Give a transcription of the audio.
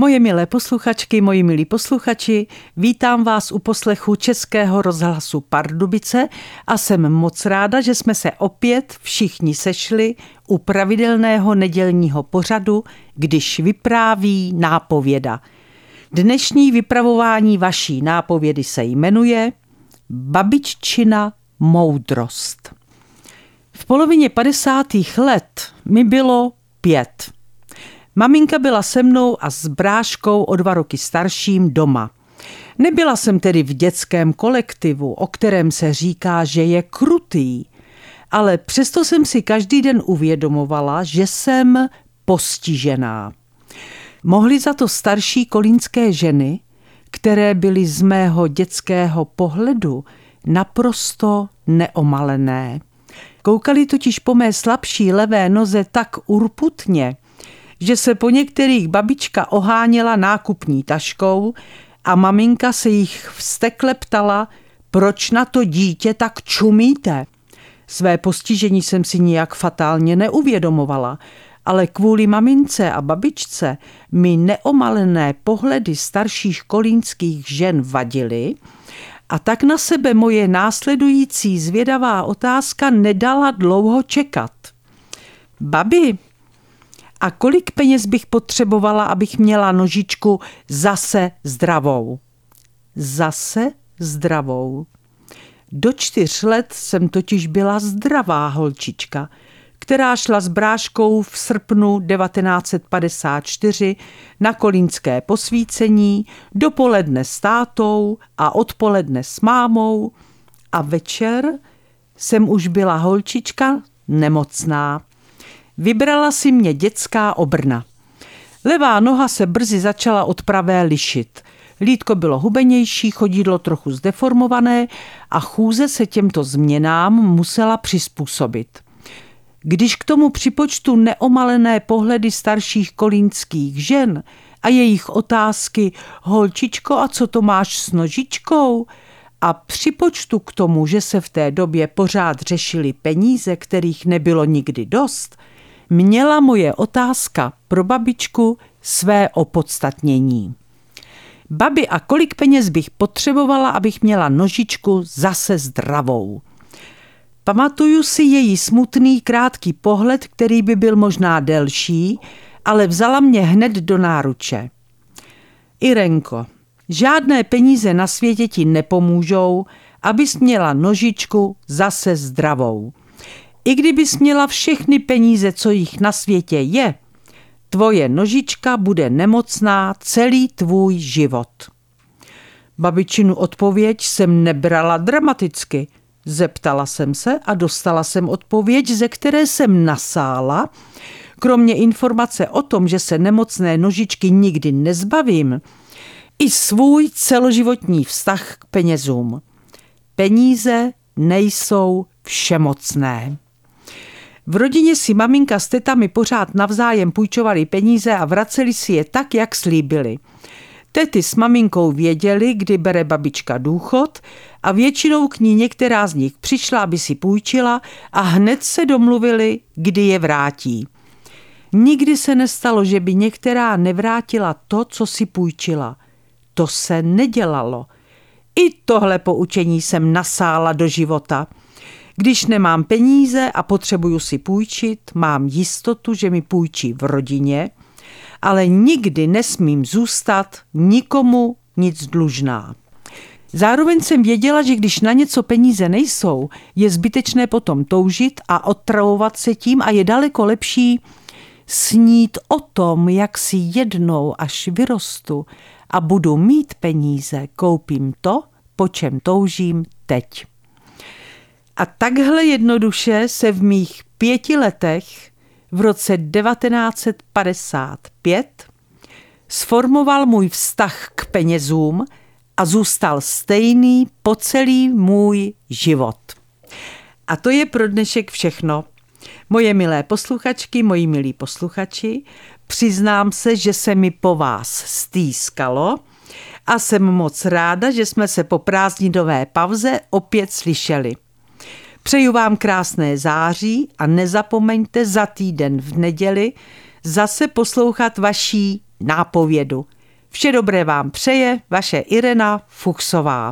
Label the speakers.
Speaker 1: Moje milé posluchačky, moji milí posluchači, vítám vás u poslechu Českého rozhlasu Pardubice a jsem moc ráda, že jsme se opět všichni sešli u pravidelného nedělního pořadu, když vypráví nápověda. Dnešní vypravování vaší nápovědy se jmenuje Babiččina moudrost. V polovině 50. let mi bylo pět. Maminka byla se mnou a s bráškou o dva roky starším doma. Nebyla jsem tedy v dětském kolektivu, o kterém se říká, že je krutý, ale přesto jsem si každý den uvědomovala, že jsem postižená. Mohly za to starší kolínské ženy, které byly z mého dětského pohledu naprosto neomalené. Koukali totiž po mé slabší levé noze tak urputně, že se po některých babička oháněla nákupní taškou a maminka se jich vstekle ptala, proč na to dítě tak čumíte. Své postižení jsem si nijak fatálně neuvědomovala, ale kvůli mamince a babičce mi neomalené pohledy starších kolínských žen vadily a tak na sebe moje následující zvědavá otázka nedala dlouho čekat. Babi, a kolik peněz bych potřebovala, abych měla nožičku zase zdravou? Zase zdravou. Do čtyř let jsem totiž byla zdravá holčička, která šla s bráškou v srpnu 1954 na kolínské posvícení, dopoledne s tátou a odpoledne s mámou a večer jsem už byla holčička nemocná. Vybrala si mě dětská obrna. Levá noha se brzy začala od pravé lišit. Lítko bylo hubenější, chodidlo trochu zdeformované a chůze se těmto změnám musela přizpůsobit. Když k tomu připočtu neomalené pohledy starších kolínských žen a jejich otázky holčičko a co to máš s nožičkou a připočtu k tomu, že se v té době pořád řešily peníze, kterých nebylo nikdy dost – měla moje otázka pro babičku své opodstatnění. Babi, a kolik peněz bych potřebovala, abych měla nožičku zase zdravou? Pamatuju si její smutný krátký pohled, který by byl možná delší, ale vzala mě hned do náruče. Irenko, žádné peníze na světě ti nepomůžou, abys měla nožičku zase zdravou. I kdybys měla všechny peníze, co jich na světě je, tvoje nožička bude nemocná celý tvůj život. Babičinu odpověď jsem nebrala dramaticky. Zeptala jsem se a dostala jsem odpověď, ze které jsem nasála, kromě informace o tom, že se nemocné nožičky nikdy nezbavím, i svůj celoživotní vztah k penězům. Peníze nejsou všemocné. V rodině si maminka s tetami pořád navzájem půjčovali peníze a vraceli si je tak, jak slíbili. Tety s maminkou věděli, kdy bere babička důchod a většinou k ní některá z nich přišla, aby si půjčila a hned se domluvili, kdy je vrátí. Nikdy se nestalo, že by některá nevrátila to, co si půjčila. To se nedělalo. I tohle poučení jsem nasála do života – když nemám peníze a potřebuju si půjčit, mám jistotu, že mi půjčí v rodině, ale nikdy nesmím zůstat nikomu nic dlužná. Zároveň jsem věděla, že když na něco peníze nejsou, je zbytečné potom toužit a otravovat se tím a je daleko lepší snít o tom, jak si jednou, až vyrostu a budu mít peníze, koupím to, po čem toužím teď. A takhle jednoduše se v mých pěti letech v roce 1955 sformoval můj vztah k penězům a zůstal stejný po celý můj život. A to je pro dnešek všechno. Moje milé posluchačky, moji milí posluchači, přiznám se, že se mi po vás stýskalo a jsem moc ráda, že jsme se po prázdninové pauze opět slyšeli. Přeju vám krásné září a nezapomeňte za týden v neděli zase poslouchat vaší nápovědu. Vše dobré vám přeje vaše Irena Fuchsová.